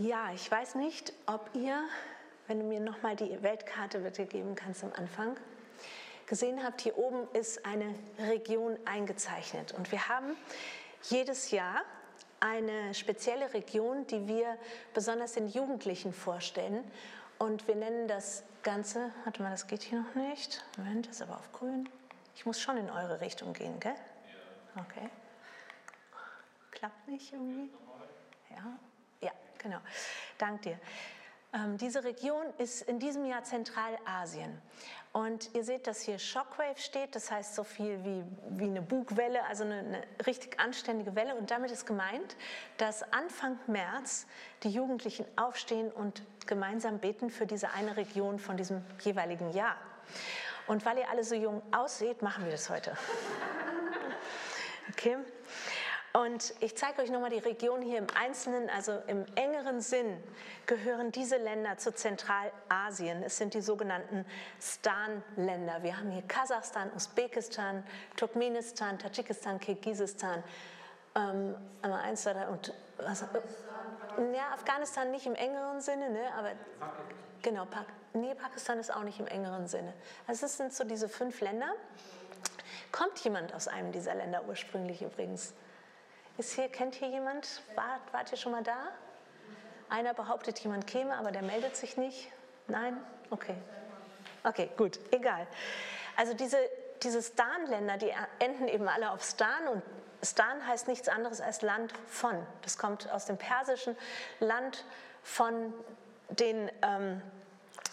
Ja, ich weiß nicht, ob ihr, wenn du mir nochmal die Weltkarte bitte geben kannst am Anfang, gesehen habt, hier oben ist eine Region eingezeichnet. Und wir haben jedes Jahr eine spezielle Region, die wir besonders den Jugendlichen vorstellen. Und wir nennen das Ganze, warte mal, das geht hier noch nicht. Moment, das ist aber auf grün. Ich muss schon in eure Richtung gehen, gell? Ja. Okay. Klappt nicht irgendwie? Ja, ja, genau. Dank dir. Ähm, diese Region ist in diesem Jahr Zentralasien. Und ihr seht, dass hier Shockwave steht, das heißt so viel wie, wie eine Bugwelle, also eine, eine richtig anständige Welle. Und damit ist gemeint, dass Anfang März die Jugendlichen aufstehen und gemeinsam beten für diese eine Region von diesem jeweiligen Jahr. Und weil ihr alle so jung ausseht, machen wir das heute. Okay? Und ich zeige euch nochmal die Region hier im Einzelnen, also im engeren Sinn gehören diese Länder zu Zentralasien. Es sind die sogenannten Stan-Länder. Wir haben hier Kasachstan, Usbekistan, Turkmenistan, Tadschikistan, Kirgisistan. Ähm, einmal eins, zwei, drei und was? Ja, Afghanistan nicht im engeren Sinne, ne? aber genau, Pak nee, Pakistan ist auch nicht im engeren Sinne. Also es sind so diese fünf Länder. Kommt jemand aus einem dieser Länder ursprünglich übrigens? Ist hier, kennt hier jemand? Wart, wart ihr schon mal da? Einer behauptet, jemand käme, aber der meldet sich nicht. Nein? Okay. Okay, gut, egal. Also diese, diese Stan-Länder, die enden eben alle auf Stan und Stan heißt nichts anderes als Land von. Das kommt aus dem persischen Land von den ähm,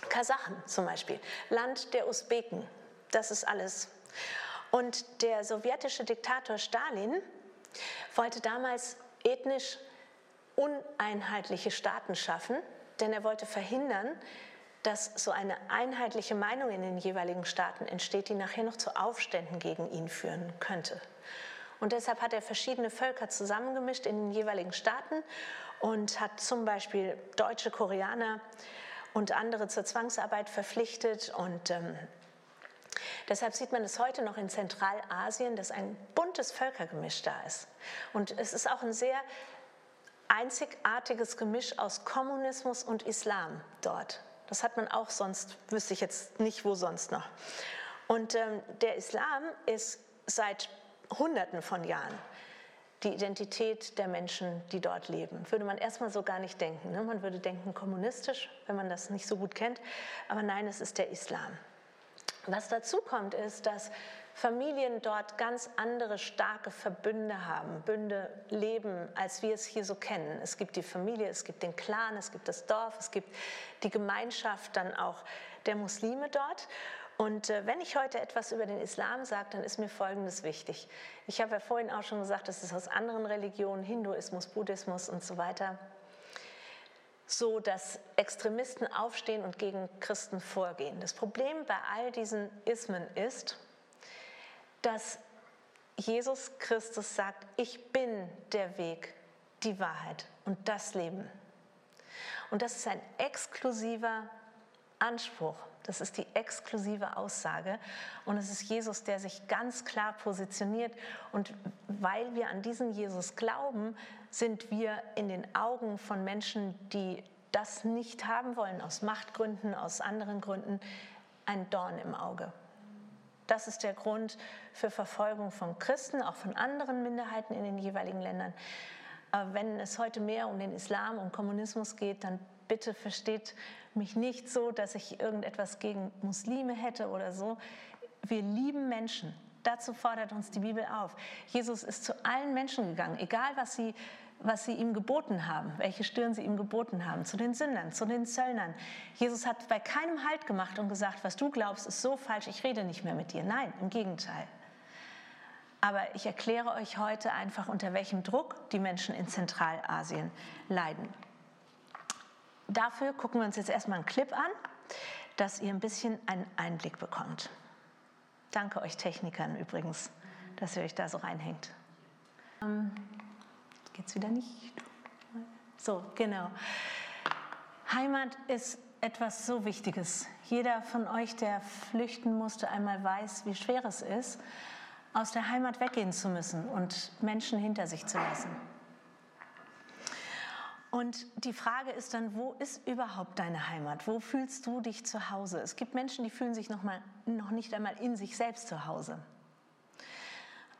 Kasachen zum Beispiel. Land der Usbeken. Das ist alles. Und der sowjetische Diktator Stalin wollte damals ethnisch uneinheitliche Staaten schaffen, denn er wollte verhindern, dass so eine einheitliche Meinung in den jeweiligen Staaten entsteht, die nachher noch zu Aufständen gegen ihn führen könnte. Und deshalb hat er verschiedene Völker zusammengemischt in den jeweiligen Staaten und hat zum Beispiel deutsche Koreaner und andere zur Zwangsarbeit verpflichtet und ähm, Deshalb sieht man es heute noch in Zentralasien, dass ein buntes Völkergemisch da ist. Und es ist auch ein sehr einzigartiges Gemisch aus Kommunismus und Islam dort. Das hat man auch sonst, wüsste ich jetzt nicht, wo sonst noch. Und ähm, der Islam ist seit Hunderten von Jahren die Identität der Menschen, die dort leben. Würde man erstmal so gar nicht denken. Ne? Man würde denken kommunistisch, wenn man das nicht so gut kennt. Aber nein, es ist der Islam. Was dazu kommt, ist, dass Familien dort ganz andere starke Verbünde haben, Bünde leben, als wir es hier so kennen. Es gibt die Familie, es gibt den Clan, es gibt das Dorf, es gibt die Gemeinschaft dann auch der Muslime dort. Und äh, wenn ich heute etwas über den Islam sage, dann ist mir Folgendes wichtig. Ich habe ja vorhin auch schon gesagt, das ist aus anderen Religionen, Hinduismus, Buddhismus und so weiter so, dass Extremisten aufstehen und gegen Christen vorgehen. Das Problem bei all diesen Ismen ist, dass Jesus Christus sagt, ich bin der Weg, die Wahrheit und das Leben. Und das ist ein exklusiver Anspruch. Das ist die exklusive Aussage. Und es ist Jesus, der sich ganz klar positioniert. Und weil wir an diesen Jesus glauben, sind wir in den Augen von Menschen, die das nicht haben wollen, aus Machtgründen, aus anderen Gründen, ein Dorn im Auge. Das ist der Grund für Verfolgung von Christen, auch von anderen Minderheiten in den jeweiligen Ländern. Aber wenn es heute mehr um den Islam, um Kommunismus geht, dann bitte versteht mich nicht so, dass ich irgendetwas gegen Muslime hätte oder so. Wir lieben Menschen. Dazu fordert uns die Bibel auf. Jesus ist zu allen Menschen gegangen, egal was sie, was sie ihm geboten haben, welche Stirn sie ihm geboten haben, zu den Sündern, zu den Zöllnern. Jesus hat bei keinem Halt gemacht und gesagt, was du glaubst, ist so falsch, ich rede nicht mehr mit dir. Nein, im Gegenteil. Aber ich erkläre euch heute einfach, unter welchem Druck die Menschen in Zentralasien leiden. Dafür gucken wir uns jetzt erstmal einen Clip an, dass ihr ein bisschen einen Einblick bekommt. Danke euch Technikern übrigens, dass ihr euch da so reinhängt. Ähm, geht's wieder nicht? So, genau. Heimat ist etwas so Wichtiges. Jeder von euch, der flüchten musste, einmal weiß, wie schwer es ist, aus der Heimat weggehen zu müssen und Menschen hinter sich zu lassen. Und die Frage ist dann, wo ist überhaupt deine Heimat? Wo fühlst du dich zu Hause? Es gibt Menschen, die fühlen sich noch, mal, noch nicht einmal in sich selbst zu Hause.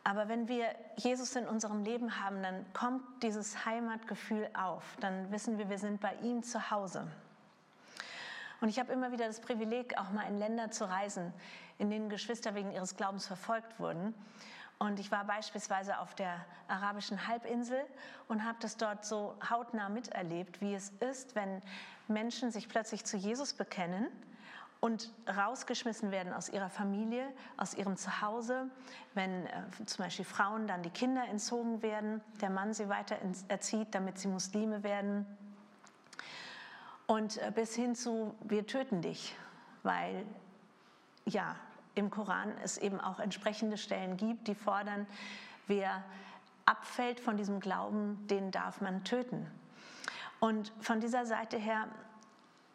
Aber wenn wir Jesus in unserem Leben haben, dann kommt dieses Heimatgefühl auf. Dann wissen wir, wir sind bei ihm zu Hause. Und ich habe immer wieder das Privileg, auch mal in Länder zu reisen, in denen Geschwister wegen ihres Glaubens verfolgt wurden. Und ich war beispielsweise auf der arabischen Halbinsel und habe das dort so hautnah miterlebt, wie es ist, wenn Menschen sich plötzlich zu Jesus bekennen und rausgeschmissen werden aus ihrer Familie, aus ihrem Zuhause, wenn äh, zum Beispiel Frauen dann die Kinder entzogen werden, der Mann sie weiter erzieht, damit sie Muslime werden. Und äh, bis hin zu, wir töten dich, weil ja, im Koran es eben auch entsprechende Stellen gibt, die fordern, wer abfällt von diesem Glauben, den darf man töten. Und von dieser Seite her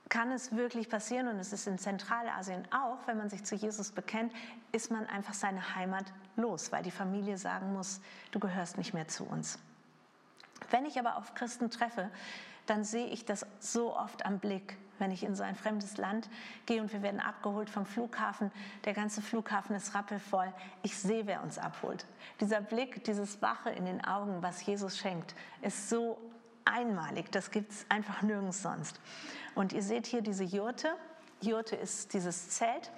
kann es wirklich passieren, und es ist in Zentralasien auch, wenn man sich zu Jesus bekennt, ist man einfach seine Heimat los, weil die Familie sagen muss, du gehörst nicht mehr zu uns. Wenn ich aber auf Christen treffe, dann sehe ich das so oft am Blick, wenn ich in so ein fremdes Land gehe und wir werden abgeholt vom Flughafen. Der ganze Flughafen ist rappelvoll. Ich sehe, wer uns abholt. Dieser Blick, dieses Wache in den Augen, was Jesus schenkt, ist so einmalig. Das gibt es einfach nirgends sonst. Und ihr seht hier diese Jurte. Jurte ist dieses Zelt.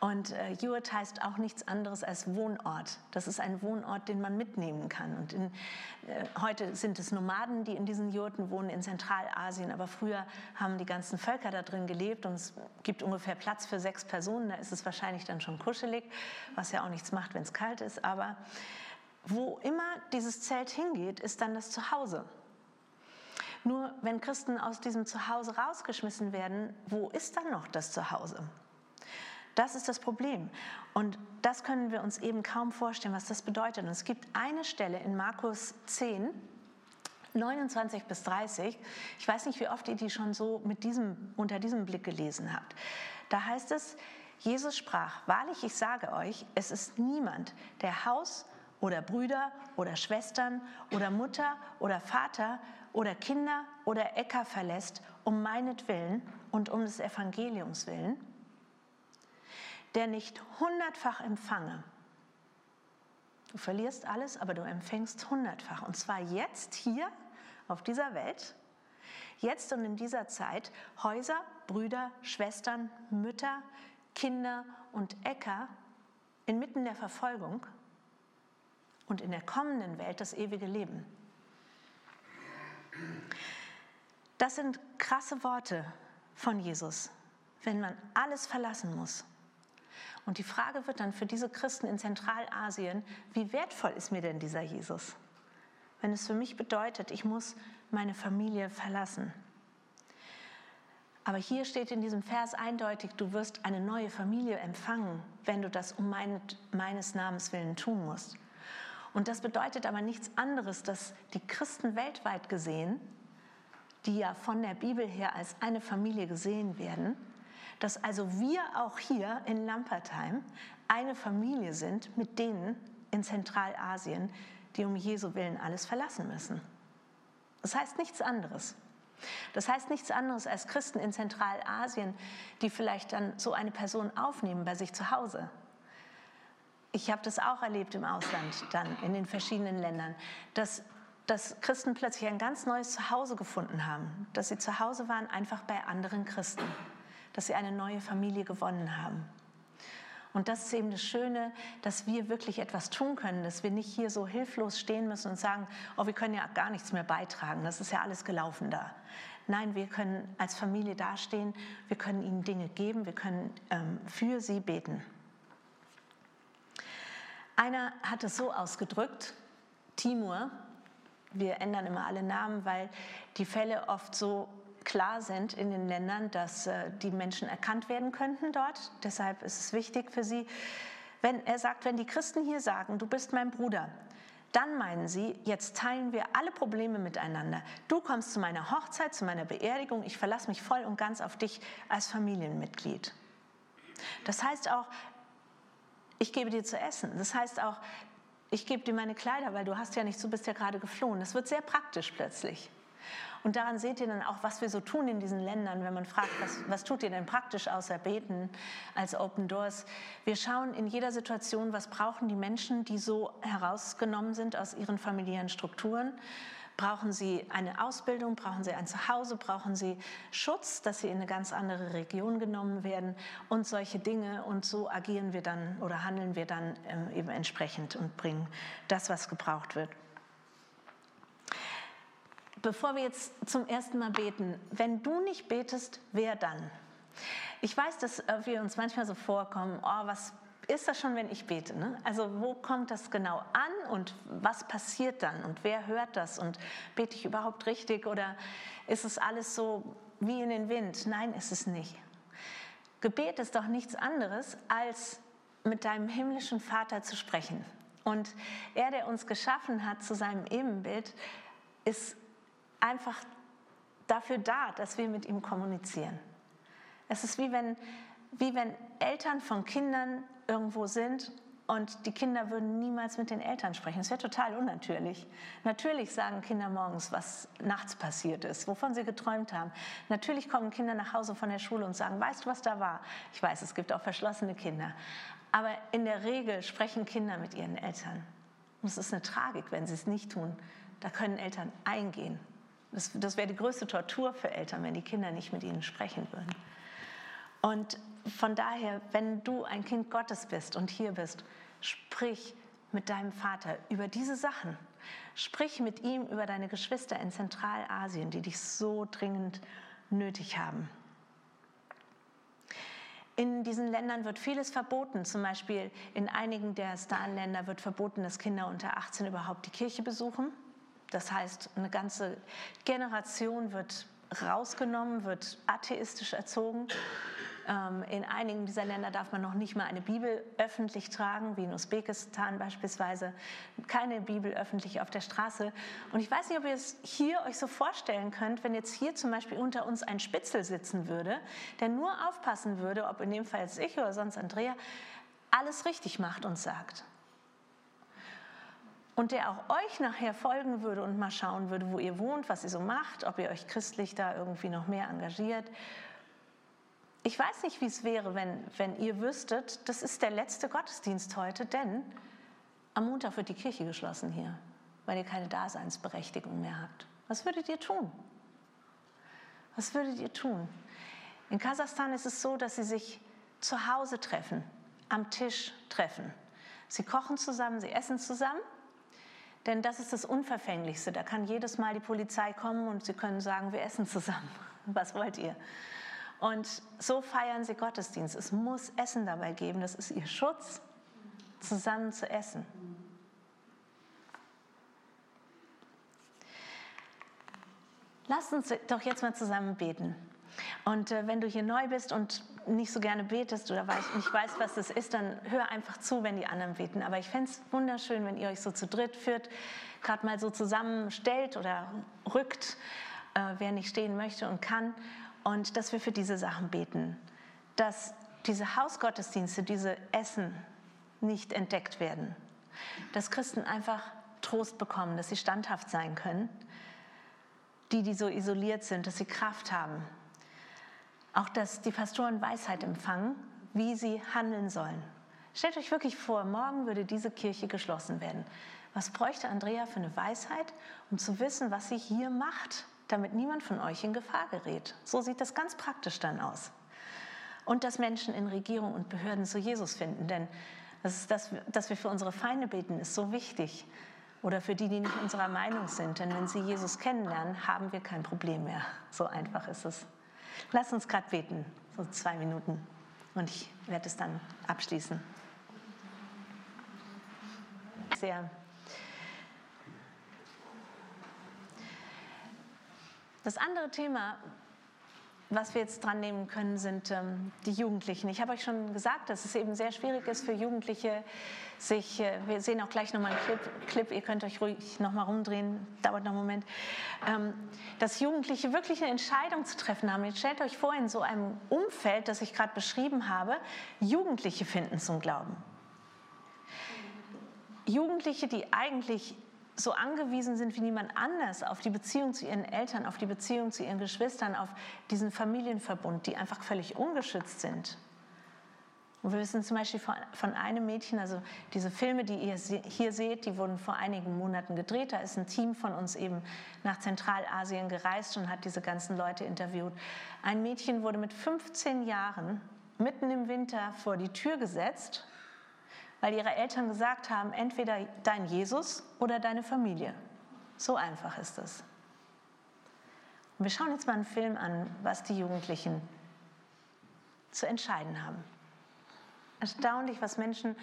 Und äh, Jurt heißt auch nichts anderes als Wohnort. Das ist ein Wohnort, den man mitnehmen kann. Und in, äh, heute sind es Nomaden, die in diesen Jurten wohnen in Zentralasien. Aber früher haben die ganzen Völker da drin gelebt und es gibt ungefähr Platz für sechs Personen. Da ist es wahrscheinlich dann schon kuschelig, was ja auch nichts macht, wenn es kalt ist. Aber wo immer dieses Zelt hingeht, ist dann das Zuhause. Nur wenn Christen aus diesem Zuhause rausgeschmissen werden, wo ist dann noch das Zuhause? Das ist das Problem. Und das können wir uns eben kaum vorstellen, was das bedeutet. Und es gibt eine Stelle in Markus 10, 29 bis 30. Ich weiß nicht, wie oft ihr die schon so mit diesem, unter diesem Blick gelesen habt. Da heißt es, Jesus sprach, wahrlich, ich sage euch, es ist niemand, der Haus oder Brüder oder Schwestern oder Mutter oder Vater oder Kinder oder Äcker verlässt, um meinetwillen und um des Evangeliums willen, der nicht hundertfach empfange. Du verlierst alles, aber du empfängst hundertfach. Und zwar jetzt hier auf dieser Welt, jetzt und in dieser Zeit, Häuser, Brüder, Schwestern, Mütter, Kinder und Äcker inmitten der Verfolgung und in der kommenden Welt das ewige Leben. Das sind krasse Worte von Jesus, wenn man alles verlassen muss. Und die Frage wird dann für diese Christen in Zentralasien, wie wertvoll ist mir denn dieser Jesus? Wenn es für mich bedeutet, ich muss meine Familie verlassen. Aber hier steht in diesem Vers eindeutig, du wirst eine neue Familie empfangen, wenn du das um mein, meines Namens willen tun musst. Und das bedeutet aber nichts anderes, dass die Christen weltweit gesehen, die ja von der Bibel her als eine Familie gesehen werden, dass also wir auch hier in Lampertheim eine Familie sind mit denen in Zentralasien, die um Jesu Willen alles verlassen müssen. Das heißt nichts anderes. Das heißt nichts anderes als Christen in Zentralasien, die vielleicht dann so eine Person aufnehmen bei sich zu Hause. Ich habe das auch erlebt im Ausland, dann in den verschiedenen Ländern, dass, dass Christen plötzlich ein ganz neues Zuhause gefunden haben, dass sie zu Hause waren einfach bei anderen Christen dass sie eine neue Familie gewonnen haben. Und das ist eben das Schöne, dass wir wirklich etwas tun können, dass wir nicht hier so hilflos stehen müssen und sagen, oh, wir können ja gar nichts mehr beitragen, das ist ja alles gelaufen da. Nein, wir können als Familie dastehen, wir können ihnen Dinge geben, wir können ähm, für sie beten. Einer hat es so ausgedrückt, Timur, wir ändern immer alle Namen, weil die Fälle oft so klar sind in den Ländern, dass äh, die Menschen erkannt werden könnten dort. Deshalb ist es wichtig für sie. Wenn er sagt, wenn die Christen hier sagen, du bist mein Bruder, dann meinen sie, jetzt teilen wir alle Probleme miteinander. Du kommst zu meiner Hochzeit, zu meiner Beerdigung, ich verlasse mich voll und ganz auf dich als Familienmitglied. Das heißt auch, ich gebe dir zu essen. Das heißt auch, ich gebe dir meine Kleider, weil du hast ja nicht, du bist ja gerade geflohen. Das wird sehr praktisch plötzlich. Und daran seht ihr dann auch, was wir so tun in diesen Ländern, wenn man fragt, was, was tut ihr denn praktisch außer beten als Open Doors. Wir schauen in jeder Situation, was brauchen die Menschen, die so herausgenommen sind aus ihren familiären Strukturen. Brauchen sie eine Ausbildung? Brauchen sie ein Zuhause? Brauchen sie Schutz, dass sie in eine ganz andere Region genommen werden? Und solche Dinge. Und so agieren wir dann oder handeln wir dann ähm, eben entsprechend und bringen das, was gebraucht wird. Bevor wir jetzt zum ersten Mal beten, wenn du nicht betest, wer dann? Ich weiß, dass wir uns manchmal so vorkommen, oh, was ist das schon, wenn ich bete? Ne? Also wo kommt das genau an und was passiert dann und wer hört das und bete ich überhaupt richtig oder ist es alles so wie in den Wind? Nein, ist es nicht. Gebet ist doch nichts anderes, als mit deinem himmlischen Vater zu sprechen. Und er, der uns geschaffen hat zu seinem Ebenbild, ist einfach dafür da, dass wir mit ihm kommunizieren. Es ist wie wenn, wie wenn Eltern von Kindern irgendwo sind und die Kinder würden niemals mit den Eltern sprechen. Es wäre total unnatürlich. Natürlich sagen Kinder morgens, was nachts passiert ist, wovon sie geträumt haben. Natürlich kommen Kinder nach Hause von der Schule und sagen, weißt du, was da war? Ich weiß, es gibt auch verschlossene Kinder. Aber in der Regel sprechen Kinder mit ihren Eltern. Und es ist eine Tragik, wenn sie es nicht tun. Da können Eltern eingehen. Das, das wäre die größte Tortur für Eltern, wenn die Kinder nicht mit ihnen sprechen würden. Und von daher, wenn du ein Kind Gottes bist und hier bist, sprich mit deinem Vater über diese Sachen. Sprich mit ihm über deine Geschwister in Zentralasien, die dich so dringend nötig haben. In diesen Ländern wird vieles verboten. Zum Beispiel in einigen der Stan-Länder wird verboten, dass Kinder unter 18 überhaupt die Kirche besuchen. Das heißt, eine ganze Generation wird rausgenommen, wird atheistisch erzogen. Ähm, in einigen dieser Länder darf man noch nicht mal eine Bibel öffentlich tragen, wie in Usbekistan beispielsweise. Keine Bibel öffentlich auf der Straße. Und ich weiß nicht, ob ihr es hier euch so vorstellen könnt, wenn jetzt hier zum Beispiel unter uns ein Spitzel sitzen würde, der nur aufpassen würde, ob in dem Fall jetzt ich oder sonst Andrea alles richtig macht und sagt und der auch euch nachher folgen würde und mal schauen würde, wo ihr wohnt, was ihr so macht, ob ihr euch christlich da irgendwie noch mehr engagiert. Ich weiß nicht, wie es wäre, wenn, wenn ihr wüsstet, das ist der letzte Gottesdienst heute, denn am Montag wird die Kirche geschlossen hier, weil ihr keine Daseinsberechtigung mehr habt. Was würdet ihr tun? Was würdet ihr tun? In Kasachstan ist es so, dass sie sich zu Hause treffen, am Tisch treffen. Sie kochen zusammen, sie essen zusammen denn das ist das Unverfänglichste. Da kann jedes Mal die Polizei kommen und sie können sagen, wir essen zusammen. Was wollt ihr? Und so feiern sie Gottesdienst. Es muss Essen dabei geben. Das ist ihr Schutz, zusammen zu essen. Lasst uns doch jetzt mal zusammen beten. Und äh, wenn du hier neu bist und nicht so gerne betest oder nicht weißt, was das ist, dann hör einfach zu, wenn die anderen beten. Aber ich fände es wunderschön, wenn ihr euch so zu dritt führt, gerade mal so zusammenstellt oder rückt, äh, wer nicht stehen möchte und kann. Und dass wir für diese Sachen beten. Dass diese Hausgottesdienste, diese Essen nicht entdeckt werden. Dass Christen einfach Trost bekommen, dass sie standhaft sein können. Die, die so isoliert sind, dass sie Kraft haben, auch, dass die Pastoren Weisheit empfangen, wie sie handeln sollen. Stellt euch wirklich vor, morgen würde diese Kirche geschlossen werden. Was bräuchte Andrea für eine Weisheit, um zu wissen, was sie hier macht, damit niemand von euch in Gefahr gerät? So sieht das ganz praktisch dann aus. Und dass Menschen in Regierung und Behörden zu Jesus finden, denn das das, dass wir für unsere Feinde beten, ist so wichtig. Oder für die, die nicht unserer Meinung sind. Denn wenn sie Jesus kennenlernen, haben wir kein Problem mehr. So einfach ist es. Lass uns gerade beten, so zwei Minuten. Und ich werde es dann abschließen. Sehr. Das andere Thema, was wir jetzt dran nehmen können, sind ähm, die Jugendlichen. Ich habe euch schon gesagt, dass es eben sehr schwierig ist für Jugendliche, sich, äh, wir sehen auch gleich nochmal einen Clip, Clip, ihr könnt euch ruhig nochmal rumdrehen, dauert noch einen Moment, ähm, dass Jugendliche wirklich eine Entscheidung zu treffen haben. Jetzt stellt euch vor, in so einem Umfeld, das ich gerade beschrieben habe, Jugendliche finden zum Glauben. Jugendliche, die eigentlich so angewiesen sind wie niemand anders auf die Beziehung zu ihren Eltern, auf die Beziehung zu ihren Geschwistern, auf diesen Familienverbund, die einfach völlig ungeschützt sind. Und wir wissen zum Beispiel von einem Mädchen, also diese Filme, die ihr hier seht, die wurden vor einigen Monaten gedreht. Da ist ein Team von uns eben nach Zentralasien gereist und hat diese ganzen Leute interviewt. Ein Mädchen wurde mit 15 Jahren mitten im Winter vor die Tür gesetzt, weil ihre Eltern gesagt haben, entweder dein Jesus oder deine Familie. So einfach ist es. Und wir schauen uns mal einen Film an, was die Jugendlichen zu entscheiden haben. Erstaunlich, was Menschen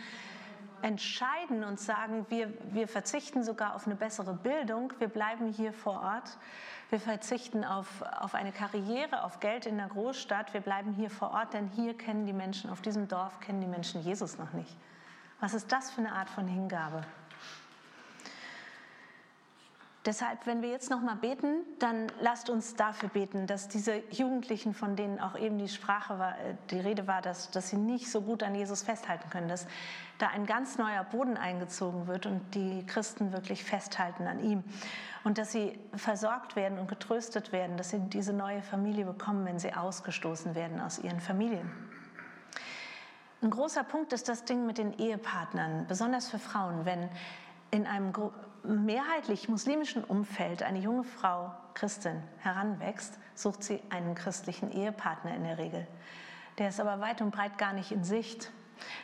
entscheiden und sagen, wir, wir verzichten sogar auf eine bessere Bildung, wir bleiben hier vor Ort, wir verzichten auf, auf eine Karriere, auf Geld in der Großstadt, wir bleiben hier vor Ort, denn hier kennen die Menschen, auf diesem Dorf kennen die Menschen Jesus noch nicht. Was ist das für eine Art von Hingabe? Deshalb, wenn wir jetzt noch mal beten, dann lasst uns dafür beten, dass diese Jugendlichen, von denen auch eben die Sprache war, äh, die Rede war, dass, dass sie nicht so gut an Jesus festhalten können, dass da ein ganz neuer Boden eingezogen wird und die Christen wirklich festhalten an ihm und dass sie versorgt werden und getröstet werden, dass sie diese neue Familie bekommen, wenn sie ausgestoßen werden aus ihren Familien. Ein großer Punkt ist das Ding mit den Ehepartnern, besonders für Frauen, wenn in einem mehrheitlich muslimischen Umfeld eine junge Frau, Christin, heranwächst, sucht sie einen christlichen Ehepartner in der Regel. Der ist aber weit und breit gar nicht in Sicht.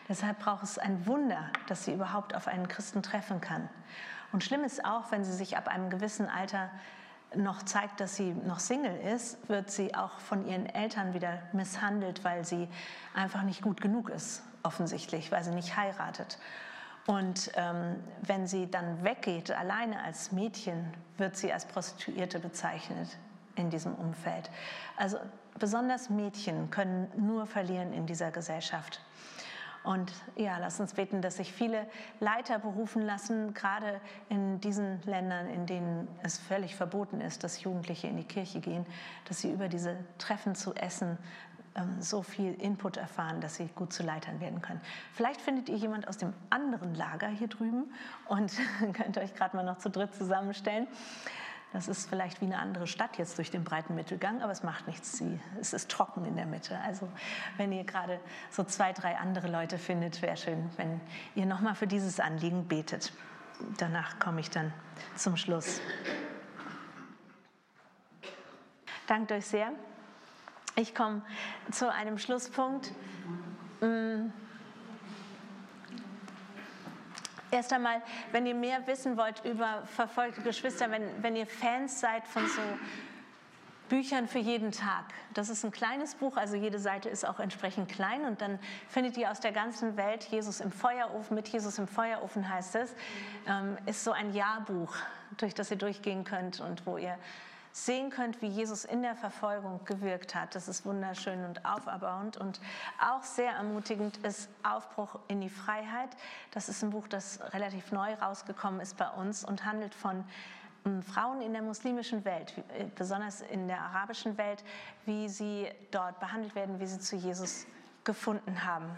Deshalb braucht es ein Wunder, dass sie überhaupt auf einen Christen treffen kann. Und schlimm ist auch, wenn sie sich ab einem gewissen Alter noch zeigt, dass sie noch Single ist, wird sie auch von ihren Eltern wieder misshandelt, weil sie einfach nicht gut genug ist, offensichtlich, weil sie nicht heiratet. Und ähm, wenn sie dann weggeht, alleine als Mädchen, wird sie als Prostituierte bezeichnet in diesem Umfeld. Also besonders Mädchen können nur verlieren in dieser Gesellschaft. Und ja, lass uns beten, dass sich viele Leiter berufen lassen, gerade in diesen Ländern, in denen es völlig verboten ist, dass Jugendliche in die Kirche gehen, dass sie über diese Treffen zu essen ähm, so viel Input erfahren, dass sie gut zu Leitern werden können. Vielleicht findet ihr jemand aus dem anderen Lager hier drüben und könnt euch gerade mal noch zu dritt zusammenstellen. Das ist vielleicht wie eine andere Stadt jetzt durch den breiten Mittelgang, aber es macht nichts. Sie, es ist trocken in der Mitte. Also wenn ihr gerade so zwei, drei andere Leute findet, wäre schön, wenn ihr nochmal für dieses Anliegen betet. Danach komme ich dann zum Schluss. Dankt euch sehr. Ich komme zu einem Schlusspunkt. Mm. Erst einmal, wenn ihr mehr wissen wollt über verfolgte Geschwister, wenn, wenn ihr Fans seid von so Büchern für jeden Tag. Das ist ein kleines Buch, also jede Seite ist auch entsprechend klein und dann findet ihr aus der ganzen Welt Jesus im Feuerofen, mit Jesus im Feuerofen heißt es, ähm, ist so ein Jahrbuch, durch das ihr durchgehen könnt und wo ihr sehen könnt, wie Jesus in der Verfolgung gewirkt hat. Das ist wunderschön und auferbauend und auch sehr ermutigend ist Aufbruch in die Freiheit. Das ist ein Buch, das relativ neu rausgekommen ist bei uns und handelt von ähm, Frauen in der muslimischen Welt, äh, besonders in der arabischen Welt, wie sie dort behandelt werden, wie sie zu Jesus gefunden haben.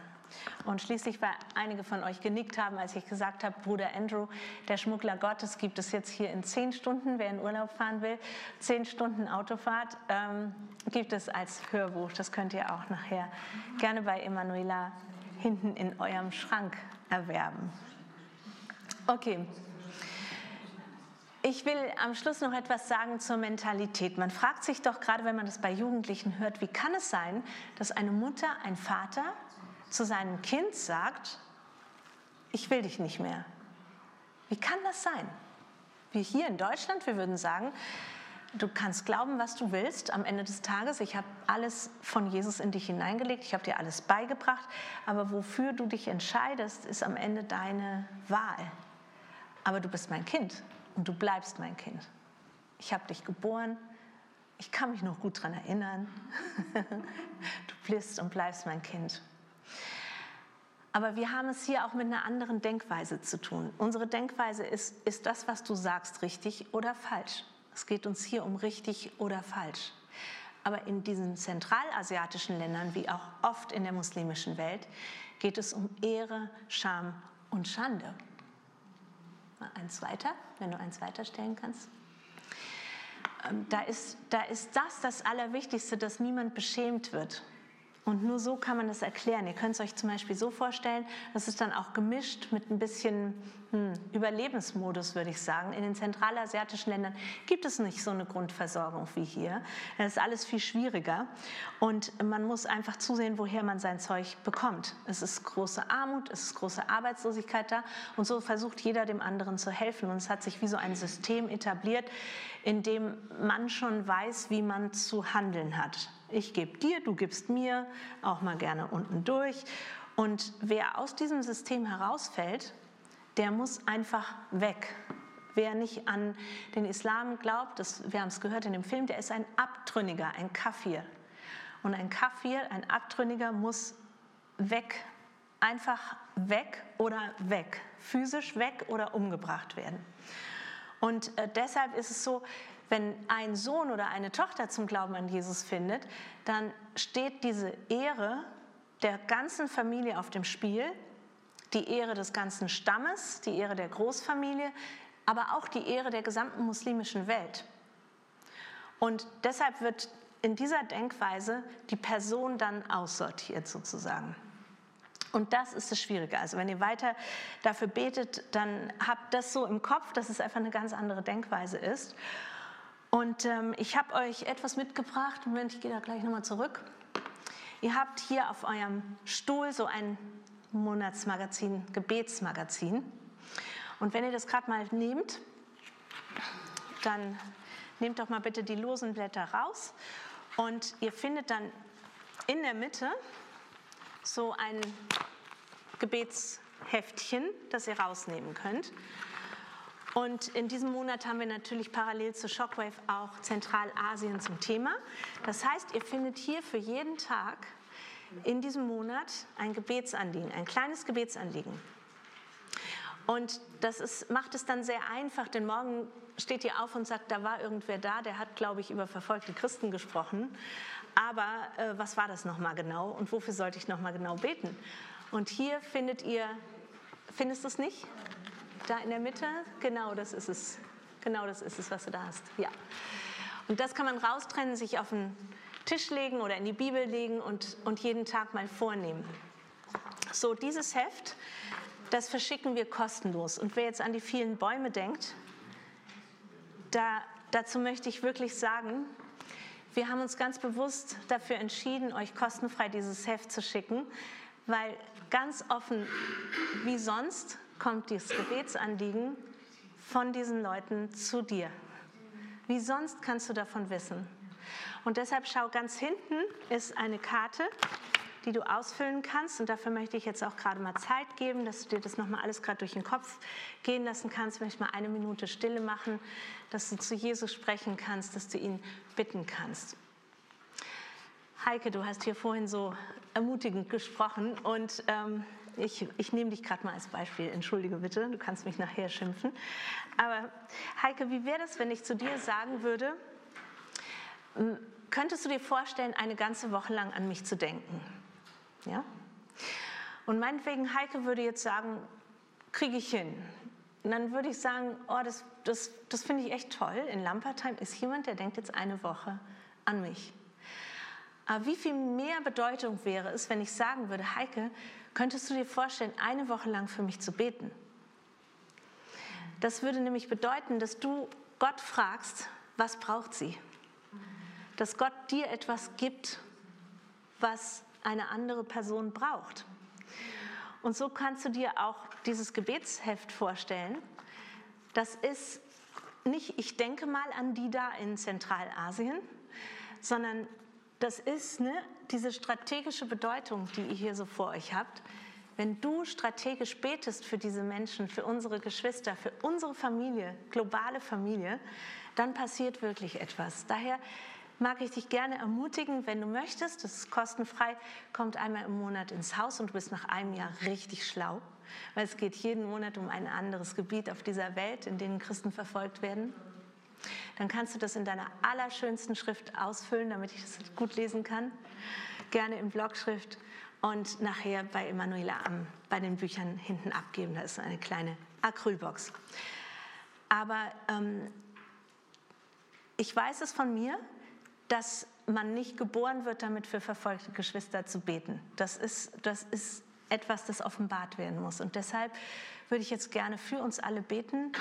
Und schließlich, weil einige von euch genickt haben, als ich gesagt habe, Bruder Andrew, der Schmuggler Gottes gibt es jetzt hier in zehn Stunden, wer in Urlaub fahren will, zehn Stunden Autofahrt ähm, gibt es als Hörbuch. Das könnt ihr auch nachher gerne bei Emanuela hinten in eurem Schrank erwerben. Okay. Ich will am Schluss noch etwas sagen zur Mentalität. Man fragt sich doch gerade, wenn man das bei Jugendlichen hört, wie kann es sein, dass eine Mutter, ein Vater zu seinem Kind sagt, ich will dich nicht mehr. Wie kann das sein? Wir hier in Deutschland, wir würden sagen, du kannst glauben, was du willst am Ende des Tages. Ich habe alles von Jesus in dich hineingelegt, ich habe dir alles beigebracht, aber wofür du dich entscheidest, ist am Ende deine Wahl. Aber du bist mein Kind und du bleibst mein Kind. Ich habe dich geboren, ich kann mich noch gut daran erinnern. du bist und bleibst mein Kind. Aber wir haben es hier auch mit einer anderen Denkweise zu tun. Unsere Denkweise ist, ist das, was du sagst, richtig oder falsch? Es geht uns hier um richtig oder falsch. Aber in diesen zentralasiatischen Ländern, wie auch oft in der muslimischen Welt, geht es um Ehre, Scham und Schande. Mal eins weiter, wenn du eins weiterstellen kannst. Ähm, da ist, da ist das das Allerwichtigste, dass niemand beschämt wird. Und nur so kann man das erklären. Ihr könnt es euch zum Beispiel so vorstellen, das ist dann auch gemischt mit ein bisschen hm, Überlebensmodus, würde ich sagen. In den zentralasiatischen Ländern gibt es nicht so eine Grundversorgung wie hier. Das ist alles viel schwieriger. Und man muss einfach zusehen, woher man sein Zeug bekommt. Es ist große Armut, es ist große Arbeitslosigkeit da. Und so versucht jeder dem anderen zu helfen. Und es hat sich wie so ein System etabliert, in dem man schon weiß, wie man zu handeln hat. Ich gebe dir, du gibst mir, auch mal gerne unten durch. Und wer aus diesem System herausfällt, der muss einfach weg. Wer nicht an den Islam glaubt, das, wir haben es gehört in dem Film, der ist ein Abtrünniger, ein Kafir. Und ein Kafir, ein Abtrünniger muss weg, einfach weg oder weg, physisch weg oder umgebracht werden. Und äh, deshalb ist es so, wenn ein Sohn oder eine Tochter zum Glauben an Jesus findet, dann steht diese Ehre der ganzen Familie auf dem Spiel, die Ehre des ganzen Stammes, die Ehre der Großfamilie, aber auch die Ehre der gesamten muslimischen Welt. Und deshalb wird in dieser Denkweise die Person dann aussortiert sozusagen. Und das ist das Schwierige. Also wenn ihr weiter dafür betet, dann habt das so im Kopf, dass es einfach eine ganz andere Denkweise ist. Und ähm, ich habe euch etwas mitgebracht. Moment, ich gehe da gleich nochmal zurück. Ihr habt hier auf eurem Stuhl so ein Monatsmagazin, Gebetsmagazin. Und wenn ihr das gerade mal nehmt, dann nehmt doch mal bitte die losen Blätter raus. Und ihr findet dann in der Mitte so ein Gebetsheftchen, das ihr rausnehmen könnt. Und in diesem Monat haben wir natürlich parallel zu Shockwave auch Zentralasien zum Thema. Das heißt, ihr findet hier für jeden Tag in diesem Monat ein Gebetsanliegen, ein kleines Gebetsanliegen. Und das ist, macht es dann sehr einfach, denn morgen steht ihr auf und sagt, da war irgendwer da, der hat, glaube ich, über verfolgte Christen gesprochen. Aber äh, was war das nochmal genau und wofür sollte ich nochmal genau beten? Und hier findet ihr, findest du es nicht? Da in der Mitte? Genau, das ist es. Genau das ist es, was du da hast. Ja. Und das kann man raustrennen, sich auf den Tisch legen oder in die Bibel legen und, und jeden Tag mal vornehmen. So, dieses Heft, das verschicken wir kostenlos. Und wer jetzt an die vielen Bäume denkt, da, dazu möchte ich wirklich sagen, wir haben uns ganz bewusst dafür entschieden, euch kostenfrei dieses Heft zu schicken, weil ganz offen wie sonst kommt das Gebetsanliegen von diesen Leuten zu dir. Wie sonst kannst du davon wissen? Und deshalb schau ganz hinten ist eine Karte, die du ausfüllen kannst. Und dafür möchte ich jetzt auch gerade mal Zeit geben, dass du dir das nochmal alles gerade durch den Kopf gehen lassen kannst. Möchte mal eine Minute Stille machen, dass du zu Jesus sprechen kannst, dass du ihn bitten kannst. Heike, du hast hier vorhin so ermutigend gesprochen und ähm, ich, ich nehme dich gerade mal als Beispiel, entschuldige bitte, du kannst mich nachher schimpfen. Aber Heike, wie wäre das, wenn ich zu dir sagen würde, könntest du dir vorstellen, eine ganze Woche lang an mich zu denken? Ja? Und meinetwegen, Heike würde jetzt sagen, kriege ich hin. Und dann würde ich sagen, oh, das, das, das finde ich echt toll. In Lampertheim ist jemand, der denkt jetzt eine Woche an mich. Aber wie viel mehr Bedeutung wäre es, wenn ich sagen würde, Heike, Könntest du dir vorstellen, eine Woche lang für mich zu beten? Das würde nämlich bedeuten, dass du Gott fragst, was braucht sie? Dass Gott dir etwas gibt, was eine andere Person braucht. Und so kannst du dir auch dieses Gebetsheft vorstellen. Das ist nicht, ich denke mal an die da in Zentralasien, sondern das ist ne, diese strategische Bedeutung, die ihr hier so vor euch habt. Wenn du strategisch betest für diese Menschen, für unsere Geschwister, für unsere Familie, globale Familie, dann passiert wirklich etwas. Daher mag ich dich gerne ermutigen, wenn du möchtest, das ist kostenfrei, kommt einmal im Monat ins Haus und du bist nach einem Jahr richtig schlau, weil es geht jeden Monat um ein anderes Gebiet auf dieser Welt, in dem Christen verfolgt werden dann kannst du das in deiner allerschönsten Schrift ausfüllen, damit ich das gut lesen kann. Gerne in Blockschrift und nachher bei Emanuela bei den Büchern hinten abgeben. Da ist eine kleine Acrylbox. Aber ähm, ich weiß es von mir, dass man nicht geboren wird, damit für verfolgte Geschwister zu beten. Das ist, das ist etwas, das offenbart werden muss. Und deshalb würde ich jetzt gerne für uns alle beten,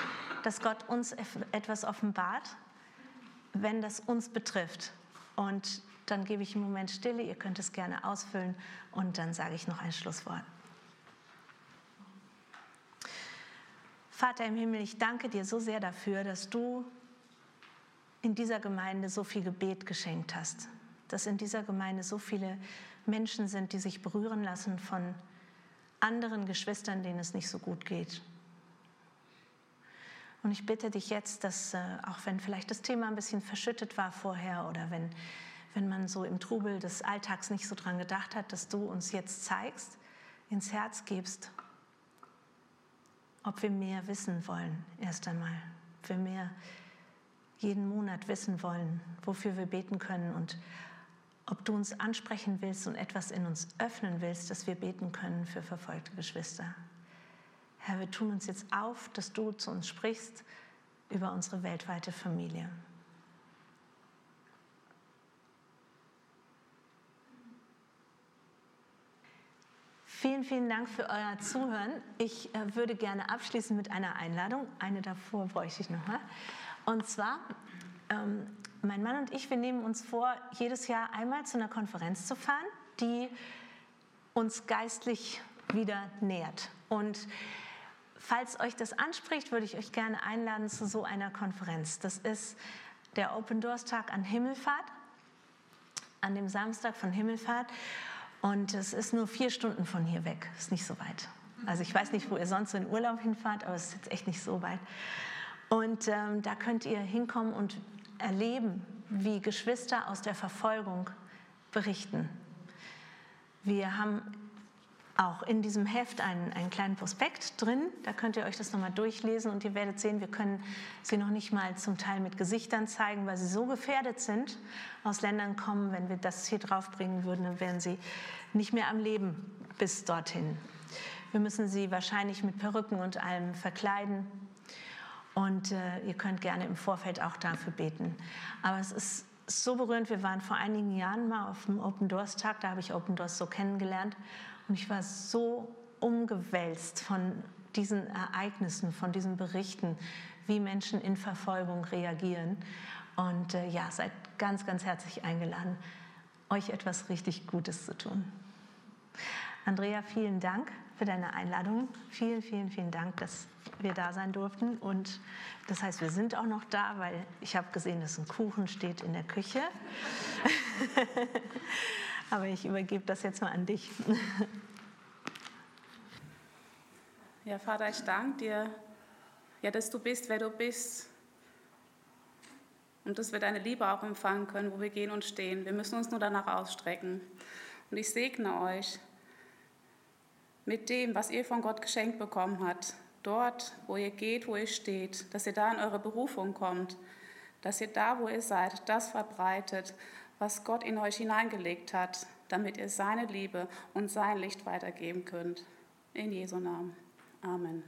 dass Gott uns etwas offenbart, wenn das uns betrifft. Und dann gebe ich im Moment Stille, ihr könnt es gerne ausfüllen und dann sage ich noch ein Schlusswort. Vater im Himmel, ich danke dir so sehr dafür, dass du in dieser Gemeinde so viel Gebet geschenkt hast, dass in dieser Gemeinde so viele Menschen sind, die sich berühren lassen von anderen Geschwistern, denen es nicht so gut geht. Und ich bitte dich jetzt, dass äh, auch wenn vielleicht das Thema ein bisschen verschüttet war vorher oder wenn, wenn man so im Trubel des Alltags nicht so dran gedacht hat, dass du uns jetzt zeigst, ins Herz gibst, ob wir mehr wissen wollen, erst einmal. Ob wir mehr jeden Monat wissen wollen, wofür wir beten können und ob du uns ansprechen willst und etwas in uns öffnen willst, dass wir beten können für verfolgte Geschwister. Herr, wir tun uns jetzt auf, dass du zu uns sprichst über unsere weltweite Familie. Vielen, vielen Dank für euer Zuhören. Ich äh, würde gerne abschließen mit einer Einladung. Eine davor bräuchte ich nochmal. Und zwar, ähm, mein Mann und ich, wir nehmen uns vor, jedes Jahr einmal zu einer Konferenz zu fahren, die uns geistlich wieder nährt. Und falls euch das anspricht, würde ich euch gerne einladen zu so einer Konferenz. Das ist der Open Doors Tag an Himmelfahrt, an dem Samstag von Himmelfahrt. Und es ist nur vier Stunden von hier weg, ist nicht so weit. Also ich weiß nicht, wo ihr sonst in Urlaub hinfahrt, aber es ist jetzt echt nicht so weit. Und ähm, da könnt ihr hinkommen und erleben, wie Geschwister aus der Verfolgung berichten. Wir haben auch in diesem Heft einen, einen kleinen Prospekt drin. Da könnt ihr euch das nochmal durchlesen und ihr werdet sehen, wir können sie noch nicht mal zum Teil mit Gesichtern zeigen, weil sie so gefährdet sind, aus Ländern kommen. Wenn wir das hier draufbringen würden, dann wären sie nicht mehr am Leben bis dorthin. Wir müssen sie wahrscheinlich mit Perücken und allem verkleiden. Und äh, ihr könnt gerne im Vorfeld auch dafür beten. Aber es ist so berührend. Wir waren vor einigen Jahren mal auf dem Open Doors Tag, da habe ich Open Doors so kennengelernt. Und ich war so umgewälzt von diesen Ereignissen, von diesen Berichten, wie Menschen in Verfolgung reagieren. Und äh, ja, seid ganz, ganz herzlich eingeladen, euch etwas richtig Gutes zu tun. Andrea, vielen Dank für deine Einladung. Vielen, vielen, vielen Dank, dass wir da sein durften. Und das heißt, wir sind auch noch da, weil ich habe gesehen, dass ein Kuchen steht in der Küche. Aber ich übergebe das jetzt mal an dich. Ja, Vater, ich danke dir, ja, dass du bist, wer du bist. Und dass wir deine Liebe auch empfangen können, wo wir gehen und stehen. Wir müssen uns nur danach ausstrecken. Und ich segne euch mit dem, was ihr von Gott geschenkt bekommen habt. Dort, wo ihr geht, wo ihr steht, dass ihr da in eure Berufung kommt, dass ihr da, wo ihr seid, das verbreitet, was Gott in euch hineingelegt hat, damit ihr seine Liebe und sein Licht weitergeben könnt. In Jesu Namen. Amen.